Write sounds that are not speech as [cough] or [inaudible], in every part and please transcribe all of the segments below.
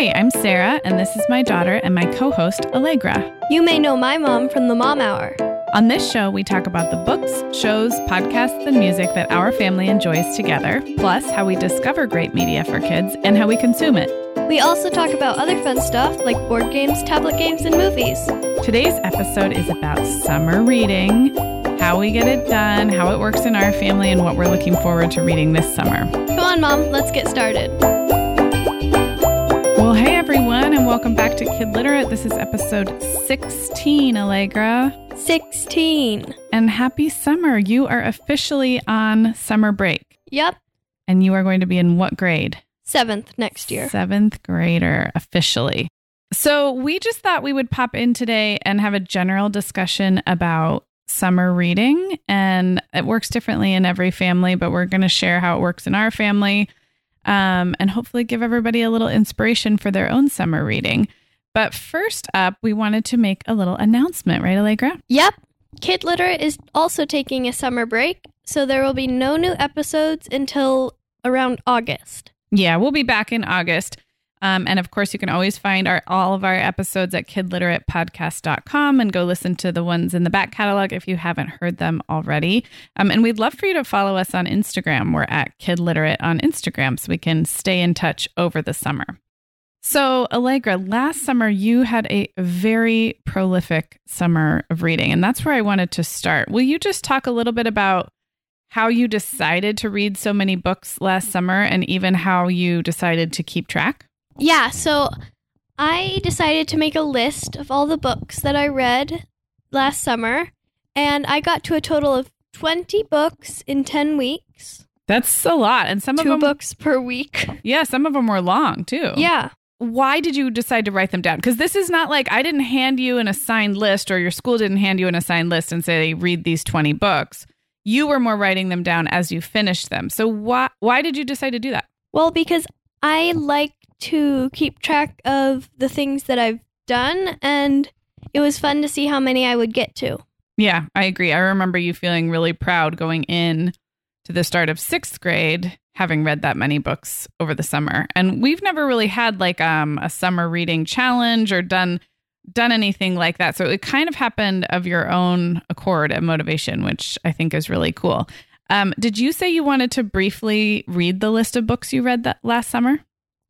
Hey, I'm Sarah, and this is my daughter and my co host, Allegra. You may know my mom from the Mom Hour. On this show, we talk about the books, shows, podcasts, and music that our family enjoys together, plus how we discover great media for kids and how we consume it. We also talk about other fun stuff like board games, tablet games, and movies. Today's episode is about summer reading, how we get it done, how it works in our family, and what we're looking forward to reading this summer. Come on, Mom, let's get started. Everyone, and welcome back to Kid Literate. This is episode 16, Allegra. 16. And happy summer. You are officially on summer break. Yep, And you are going to be in what grade? seventh next year. Seventh grader, officially. So, we just thought we would pop in today and have a general discussion about summer reading. And it works differently in every family, but we're going to share how it works in our family um, and hopefully give everybody a little inspiration for their own summer reading. But first up, we wanted to make a little announcement, right, Allegra? Yep, Kid Literate is also taking a summer break, so there will be no new episodes until around August. Yeah, we'll be back in August. Um, and of course, you can always find our all of our episodes at kidliteratepodcast.com and go listen to the ones in the back catalog if you haven't heard them already. Um, and we'd love for you to follow us on Instagram. We're at kidliterate on Instagram so we can stay in touch over the summer. So, Allegra, last summer you had a very prolific summer of reading, and that's where I wanted to start. Will you just talk a little bit about how you decided to read so many books last summer and even how you decided to keep track? Yeah, so I decided to make a list of all the books that I read last summer, and I got to a total of 20 books in 10 weeks. That's a lot. And some of Two them, books per week. yeah, some of them were long too. Yeah. Why did you decide to write them down? Because this is not like I didn't hand you an assigned list or your school didn't hand you an assigned list and say, read these 20 books. You were more writing them down as you finished them. So why why did you decide to do that? Well, because I like to keep track of the things that I've done, and it was fun to see how many I would get to. Yeah, I agree. I remember you feeling really proud going in to the start of sixth grade, having read that many books over the summer. And we've never really had like um, a summer reading challenge or done done anything like that. So it kind of happened of your own accord and motivation, which I think is really cool. Um, did you say you wanted to briefly read the list of books you read that last summer?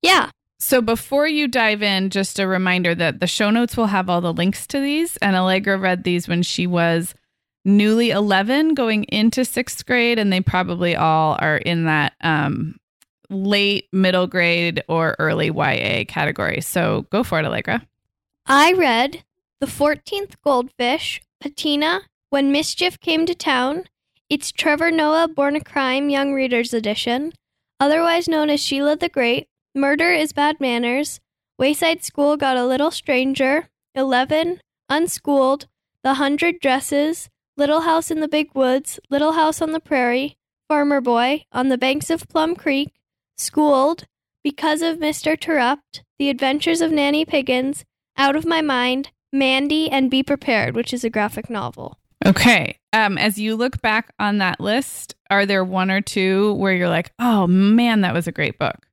Yeah. So before you dive in, just a reminder that the show notes will have all the links to these. And Allegra read these when she was newly 11 going into sixth grade. And they probably all are in that um, late middle grade or early YA category. So go for it, Allegra. I read The 14th Goldfish, Patina, When Mischief Came to Town. It's Trevor Noah Born a Crime Young Readers Edition, otherwise known as Sheila the Great. Murder is Bad Manners. Wayside School Got a Little Stranger. 11. Unschooled. The Hundred Dresses. Little House in the Big Woods. Little House on the Prairie. Farmer Boy. On the Banks of Plum Creek. Schooled. Because of Mr. Terrupt. The Adventures of Nanny Piggins. Out of My Mind. Mandy and Be Prepared, which is a graphic novel. Okay. Um, as you look back on that list, are there one or two where you're like, oh man, that was a great book?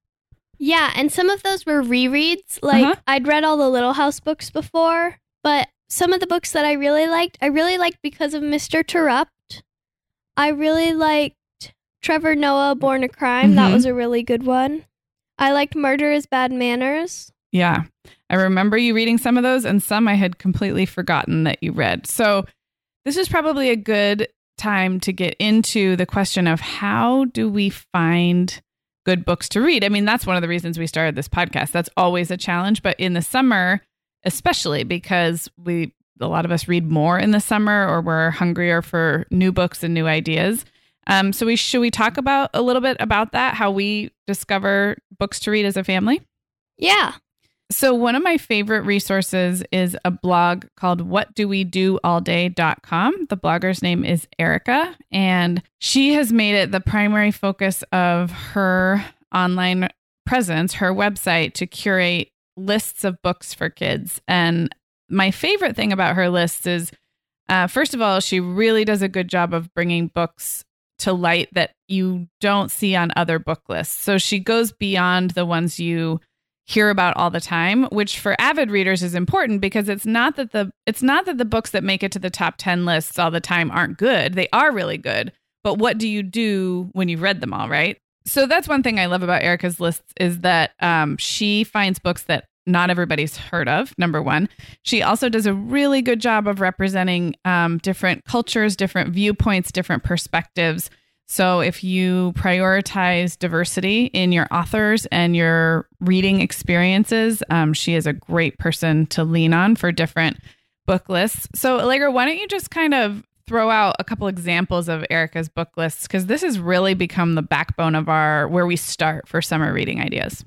Yeah, and some of those were rereads. Like Uh-huh. I'd read all the Little House books before, but some of the books that I really liked, I really liked because of Mr. Terrupt. I really liked Trevor Noah Born a Crime. That Mhm. was a really good one. I liked Murder is Bad Manners. Yeah. I remember you reading some of those, and some I had completely forgotten that you read. So, this is probably a good time to get into the question of how do we find good books to read? I mean, that's one of the reasons we started this podcast. That's always a challenge, but in the summer, especially because we, a lot of us read more in the summer or we're hungrier for new books and new ideas. Um, so we should we talk about a little bit about that, how we discover books to read as a family? Yeah. So, one of my favorite resources is a blog called What Do We Do All Day.com. The blogger's name is Erica, and she has made it the primary focus of her online presence, her website, to curate lists of books for kids. And my favorite thing about her lists is, uh, first of all, she really does a good job of bringing books to light that you don't see on other book lists. So she goes beyond the ones you hear about all the time which for avid readers is important because it's not that the it's not that the books that make it to the top 10 lists all the time aren't good. They are really good but what do you do when you've read them all right? So that's one thing i love about erica's lists is that um, she finds books that not everybody's heard of number one. She also does a really good job of representing um, different cultures different viewpoints different perspectives so, if you prioritize diversity in your authors and your reading experiences, um, she is a great person to lean on for different book lists. So, Allegra, why don't you just kind of throw out a couple examples of Erica's book lists because this has really become the backbone of our where we start for summer reading ideas.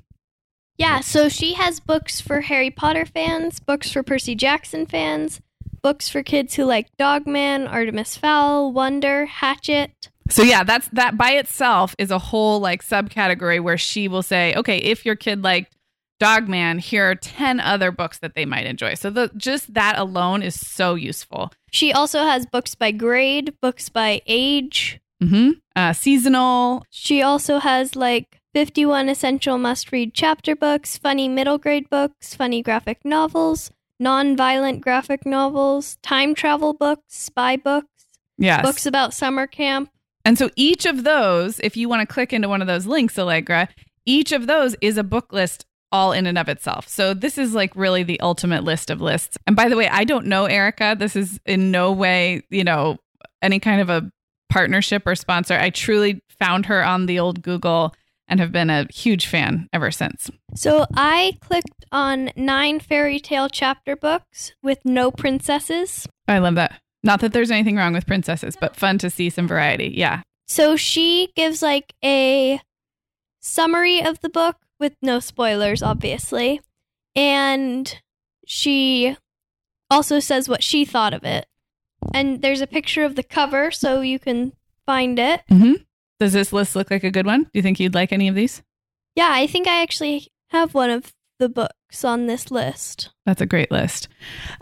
Yeah, so she has books for Harry Potter fans, books for Percy Jackson fans, books for kids who like Dogman, Artemis Fowl, Wonder, Hatchet. So yeah, that's that by itself is a whole like subcategory where she will say, okay, if your kid liked Dog Man, here are 10 other books that they might enjoy. So the just that alone is so useful. She also has books by grade, books by age, Mm-hmm. Uh, seasonal. She also has like 51 essential must read chapter books, funny middle grade books, funny graphic novels, non violent graphic novels, time travel books, spy books, Yes. books about summer camp. And so each of those, if you want to click into one of those links, Allegra, each of those is a book list all in and of itself. So this is like really the ultimate list of lists. And by the way, I don't know Erica. This is in no way, you know, any kind of a partnership or sponsor. I truly found her on the old Google and have been a huge fan ever since. So I clicked on nine fairy tale chapter books with no princesses. I love that. Not that there's anything wrong with princesses, but fun to see some variety. Yeah. So she gives like a summary of the book with no spoilers, obviously. And she also says what she thought of it. And there's a picture of the cover so you can find it. Mm-hmm. Does this list look like a good one? Do you think you'd like any of these? Yeah, I think I actually have one of the books on this list. That's a great list.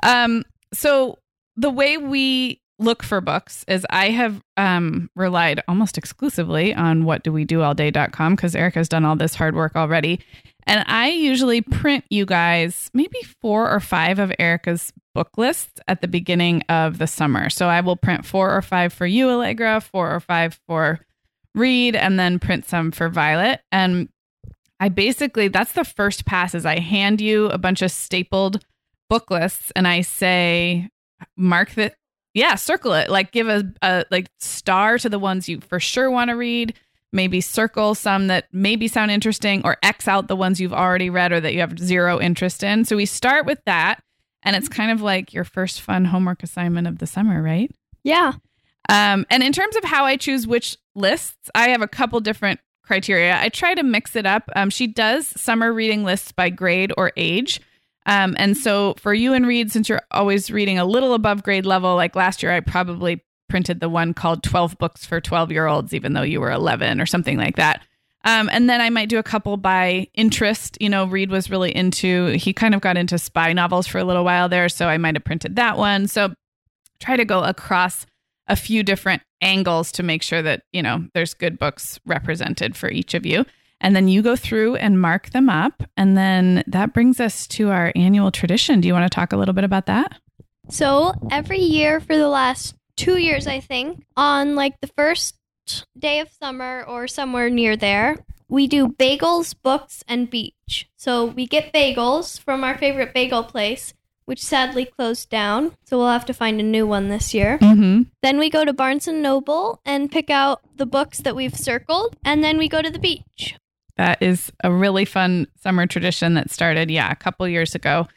Um, so the way we look for books is I have um, relied almost exclusively on whatdowedoallday.com because Erica's done all this hard work already. And I usually print you guys maybe four or five of Erica's book lists at the beginning of the summer. So I will print four or five for you, Allegra, four or five for Reed, and then print some for Violet. And I basically, that's the first pass is I hand you a bunch of stapled book lists and I say, mark that, yeah, circle it. Like give a, a like star to the ones you for sure want to read. Maybe circle some that maybe sound interesting or X out the ones you've already read or that you have zero interest in. So we start with that. And it's kind of like your first fun homework assignment of the summer, right? Yeah. Um, and in terms of how I choose which lists, I have a couple different criteria. I try to mix it up. Um, she does summer reading lists by grade or age. Um, and so for you and Reed, since you're always reading a little above grade level, like last year, I probably printed the one called 12 books for 12 year olds, even though you were 11 or something like that. Um, and then I might do a couple by interest. You know, Reed was really into, he kind of got into spy novels for a little while there. So I might have printed that one. So try to go across a few different angles to make sure that, you know, there's good books represented for each of you. And then you go through and mark them up. And then that brings us to our annual tradition. Do you want to talk a little bit about that? So every year for the last two years, I think, on like the first day of summer or somewhere near there, we do bagels, books, and beach. So we get bagels from our favorite bagel place, which sadly closed down. So we'll have to find a new one this year. Mm-hmm. Then we go to Barnes and Noble and pick out the books that we've circled, and then we go to the beach. That is a really fun summer tradition that started, yeah, a couple years ago.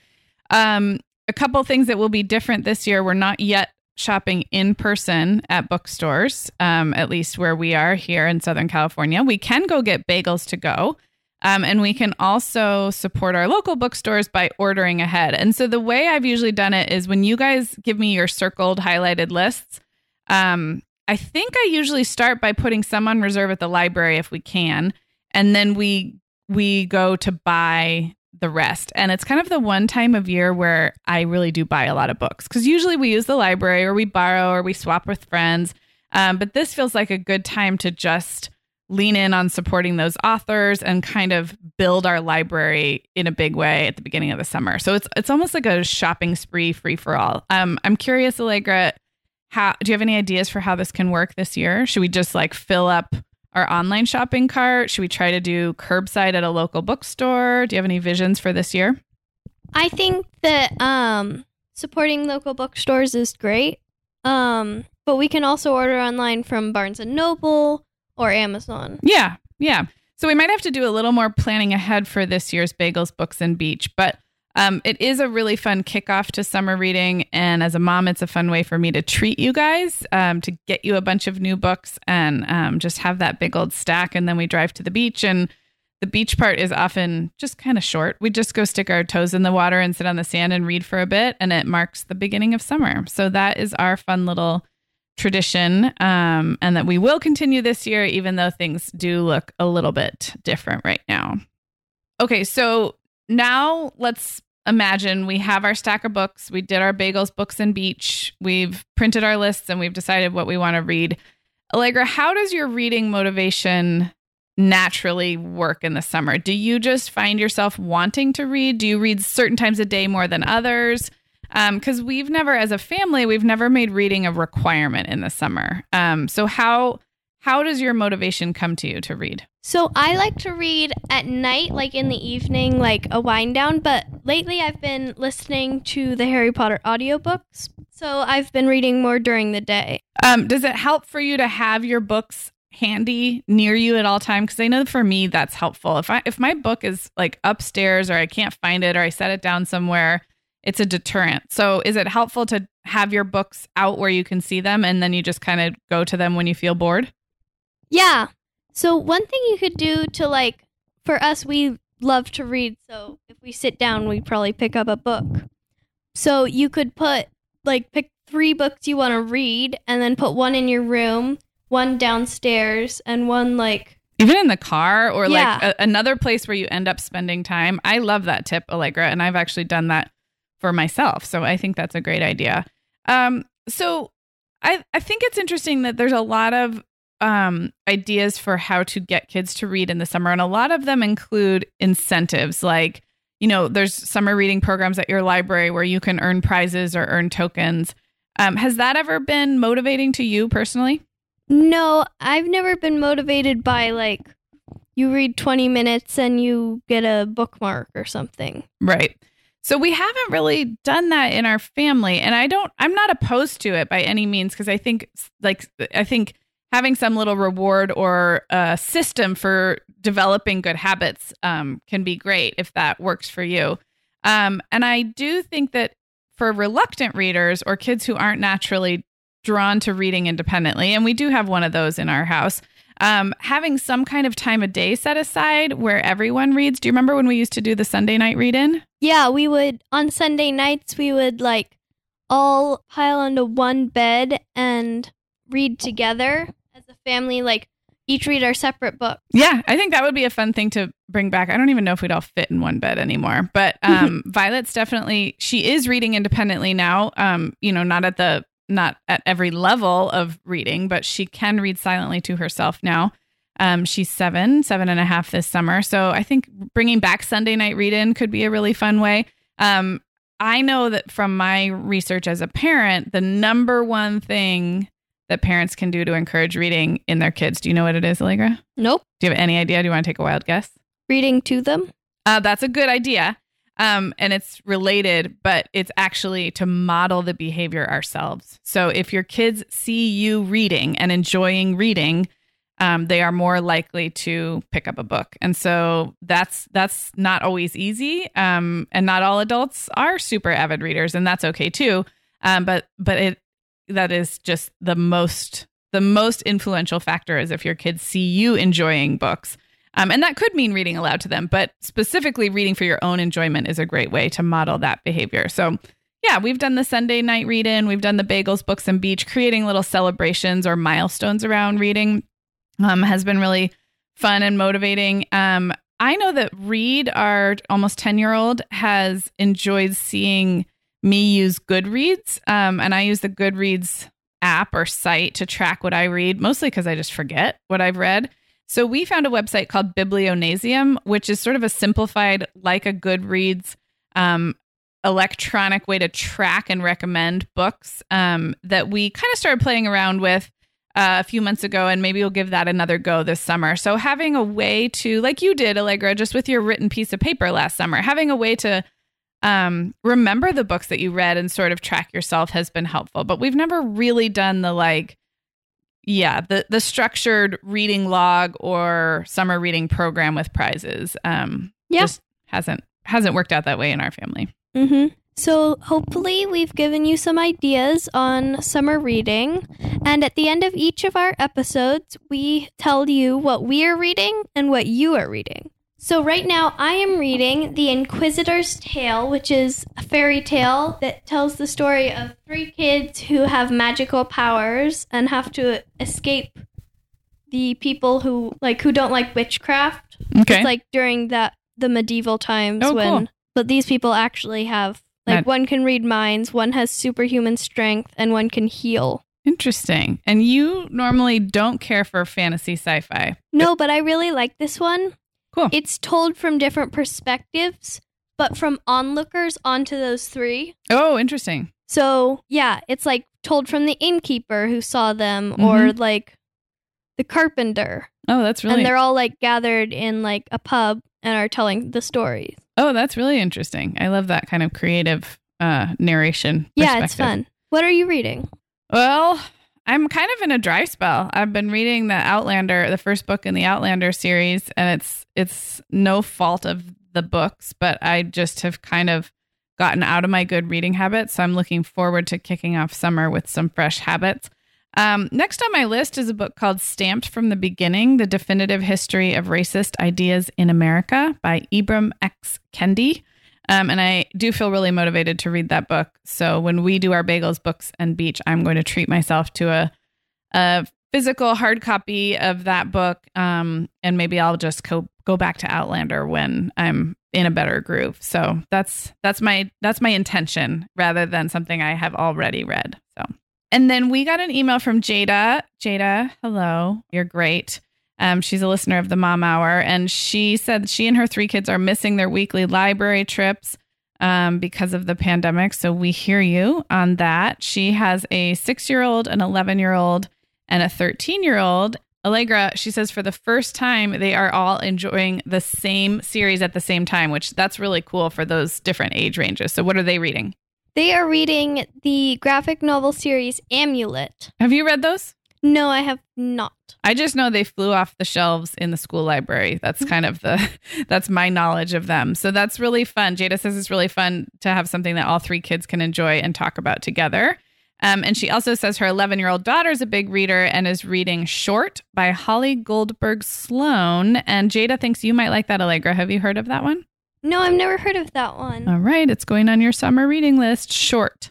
Um, a couple things that will be different this year. We're not yet shopping in person at bookstores, um, at least where we are here in Southern California. We can go get bagels to go. Um, and we can also support our local bookstores by ordering ahead. And so the way I've usually done it is when you guys give me your circled, highlighted lists, um, I think I usually start by putting some on reserve at the library if we can, and then we we go to buy the rest. And it's kind of the one time of year where I really do buy a lot of books because usually we use the library or we borrow or we swap with friends. Um, but this feels like a good time to just lean in on supporting those authors and kind of build our library in a big way at the beginning of the summer. So it's it's almost like a shopping spree free for all. Um, I'm curious, Allegra, how do you have any ideas for how this can work this year? Should we just like fill up our online shopping cart? Should we try to do curbside at a local bookstore? Do you have any visions for this year? I think that um, supporting local bookstores is great. Um, but we can also order online from Barnes and Noble or Amazon. Yeah, yeah. So we might have to do a little more planning ahead for this year's Bagels, Books, and Beach. But um, it is a really fun kickoff to summer reading. And as a mom, it's a fun way for me to treat you guys, um, to get you a bunch of new books and um, just have that big old stack. And then we drive to the beach. And the beach part is often just kind of short. We just go stick our toes in the water and sit on the sand and read for a bit. And it marks the beginning of summer. So that is our fun little tradition um, and that we will continue this year, even though things do look a little bit different right now. Okay, so now let's imagine we have our stack of books. We did our bagels, books, and beach. We've printed our lists and we've decided what we want to read. Allegra, how does your reading motivation naturally work in the summer? Do you just find yourself wanting to read? Do you read certain times a day more than others? because um, we've never, as a family, we've never made reading a requirement in the summer. Um, so how how does your motivation come to you to read? So I like to read at night, like in the evening, like a wind down. But lately, I've been listening to the Harry Potter audiobooks. So I've been reading more during the day. Um, does it help for you to have your books handy near you at all time because i know for me that's helpful if i if my book is like upstairs or i can't find it or i set it down somewhere it's a deterrent. So is it helpful to have your books out where you can see them and then you just kind of go to them when you feel bored? Yeah. So one thing you could do to like for us we love to read, so if we sit down we probably pick up a book. So you could put like pick 3 books you want to read and then put one in your room, one downstairs and one like even in the car or yeah. like a, another place where you end up spending time. I love that tip, Allegra, and I've actually done that for myself. So I think that's a great idea. Um, so I, I think it's interesting that there's a lot of um, ideas for how to get kids to read in the summer, and a lot of them include incentives like, you know, there's summer reading programs at your library where you can earn prizes or earn tokens. Um, has that ever been motivating to you personally? No, I've never been motivated by like you read 20 minutes and you get a bookmark or something. Right. So we haven't really done that in our family and I don't I'm not opposed to it by any means because I think like I think having some little reward or a system for developing good habits um, can be great if that works for you. Um, and I do think that for reluctant readers or kids who aren't naturally drawn to reading independently, and we do have one of those in our house, um, having some kind of time of day set aside where everyone reads. Do you remember when we used to do the Sunday night read in? Yeah, we would, on Sunday nights, we would like all pile onto one bed and read together family, like each read our separate book. Yeah, I think that would be a fun thing to bring back. I don't even know if we'd all fit in one bed anymore, but [laughs] um, Violet's definitely she is reading independently now. Um, you know, not at the not at every level of reading, but she can read silently to herself now. Um, she's seven, seven and a half this summer. So I think bringing back Sunday night read in could be a really fun way. Um, I know that from my research as a parent, the number one thing that parents can do to encourage reading in their kids. Do you know what it is, Allegra? Nope. Do you have any idea? Do you want to take a wild guess? Reading to them. Uh, that's a good idea. Um, and it's related, but it's actually to model the behavior ourselves. So if your kids see you reading and enjoying reading, um, they are more likely to pick up a book. And so that's that's not always easy. Um, and not all adults are super avid readers, and that's okay too. Um, but but it that is just the most the most influential factor is if your kids see you enjoying books um, and that could mean reading aloud to them, but specifically reading for your own enjoyment is a great way to model that behavior. So, yeah, we've done the Sunday night read in, we've done the bagels, books, and beach, creating little celebrations or milestones around reading um, has been really fun and motivating. Um, I know that Reed, our almost 10 year old, has enjoyed seeing me use Goodreads. Um, and I use the Goodreads app or site to track what I read, mostly because I just forget what I've read. So we found a website called Biblionasium, which is sort of a simplified, like a Goodreads, um, electronic way to track and recommend books um, that we kind of started playing around with uh, a few months ago, and maybe we'll give that another go this summer. So having a way to, like you did, Allegra, just with your written piece of paper last summer, having a way to um, remember the books that you read and sort of track yourself has been helpful. But we've never really done the like, yeah, the the structured reading log or summer reading program with prizes. Um, Yeah. just hasn't hasn't worked out that way in our family. Mm-hmm. So hopefully we've given you some ideas on summer reading. And at the end of each of our episodes, we tell you what we are reading and what you are reading. So right now I am reading The Inquisitor's Tale, which is a fairy tale that tells the story of three kids who have magical powers and have to escape the people who like who don't like witchcraft. Okay. It's like during that the medieval times Oh, when cool. but these people actually have like Mag- one can read minds, one has superhuman strength, and one can heal. Interesting. And you normally don't care for fantasy sci-fi. No, but I really like this one. Cool. It's told from different perspectives, but from onlookers onto those three. Oh, interesting. So yeah, it's like told from the innkeeper who saw them, or like the carpenter, Oh, that's really and they're all like gathered in like a pub and are telling the stories. Oh, that's really interesting. I love that kind of creative uh, narration. Yeah, it's fun. What are you reading? Well, I'm kind of in a dry spell. I've been reading the Outlander, the first book in the Outlander series, and it's it's no fault of the books, but I just have kind of gotten out of my good reading habits. So I'm looking forward to kicking off summer with some fresh habits. Um, next on my list is a book called Stamped from the Beginning The Definitive History of Racist Ideas in America by Ibram X. Kendi. Um, and I do feel really motivated to read that book. So when we do our bagels, books, and beach, I'm going to treat myself to a, a physical hard copy of that book. Um, and maybe I'll just go, go back to Outlander when I'm in a better groove. So that's that's my that's my intention rather than something I have already read. So and then we got an email from Jada. Jada, hello. You're great. Um, she's a listener of the Mom Hour, and she said she and her three kids are missing their weekly library trips um, because of the pandemic. So we hear you on that. She has a six year old, an 11 year old, and a 13 year old. Allegra, she says for the first time, they are all enjoying the same series at the same time, which that's really cool for those different age ranges. So, what are they reading? They are reading the graphic novel series Amulet. Have you read those? No, I have not. I just know they flew off the shelves in the school library. That's kind of the [laughs] that's my knowledge of them. So that's really fun. Jada says it's really fun to have something that all three kids can enjoy and talk about together. Um, and she also says her 11 year old daughter is a big reader and is reading Short by Holly Goldberg Sloan. And Jada thinks you might like that, Allegra. Have you heard of that one? No, I've never heard of that one. All right, it's going on your summer reading list. Short.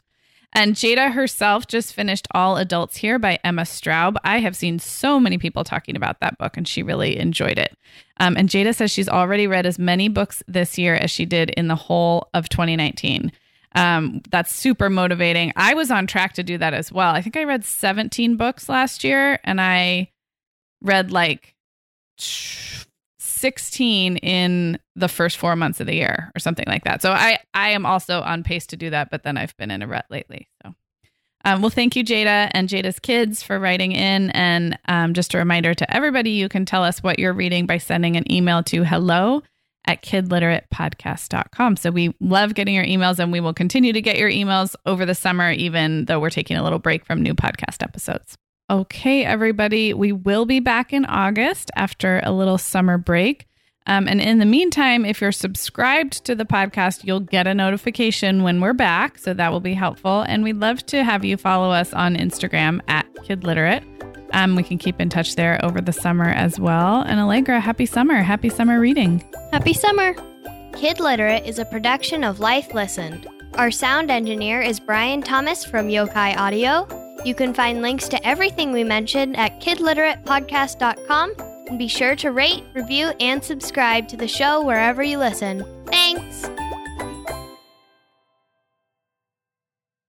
And Jada herself just finished All Adults Here by Emma Straub. I have seen so many people talking about that book, and she really enjoyed it. Um, and Jada says she's already read as many books this year as she did in the whole of 2019. Um, that's super motivating. I was on track to do that as well. I think I read 17 books last year, and I read like 16 in the first four months of the year or something like that. So I, I am also on pace to do that, but then I've been in a rut lately. So, um, well, thank you, Jada and Jada's kids for writing in. And um, just a reminder to everybody, you can tell us what you're reading by sending an email to hello at kidliteratepodcast.com. So we love getting your emails and we will continue to get your emails over the summer, even though we're taking a little break from new podcast episodes. Okay, everybody, we will be back in August after a little summer break. Um, and in the meantime, if you're subscribed to the podcast, you'll get a notification when we're back. So that will be helpful. And we'd love to have you follow us on Instagram at KidLiterate. Um, we can keep in touch there over the summer as well. And Allegra, happy summer. Happy summer reading. Happy summer. Kid Literate is a production of Life Listened. Our sound engineer is Brian Thomas from Yokai Audio. You can find links to everything we mentioned at kidliteratepodcast.com and be sure to rate, review, and subscribe to the show wherever you listen. Thanks!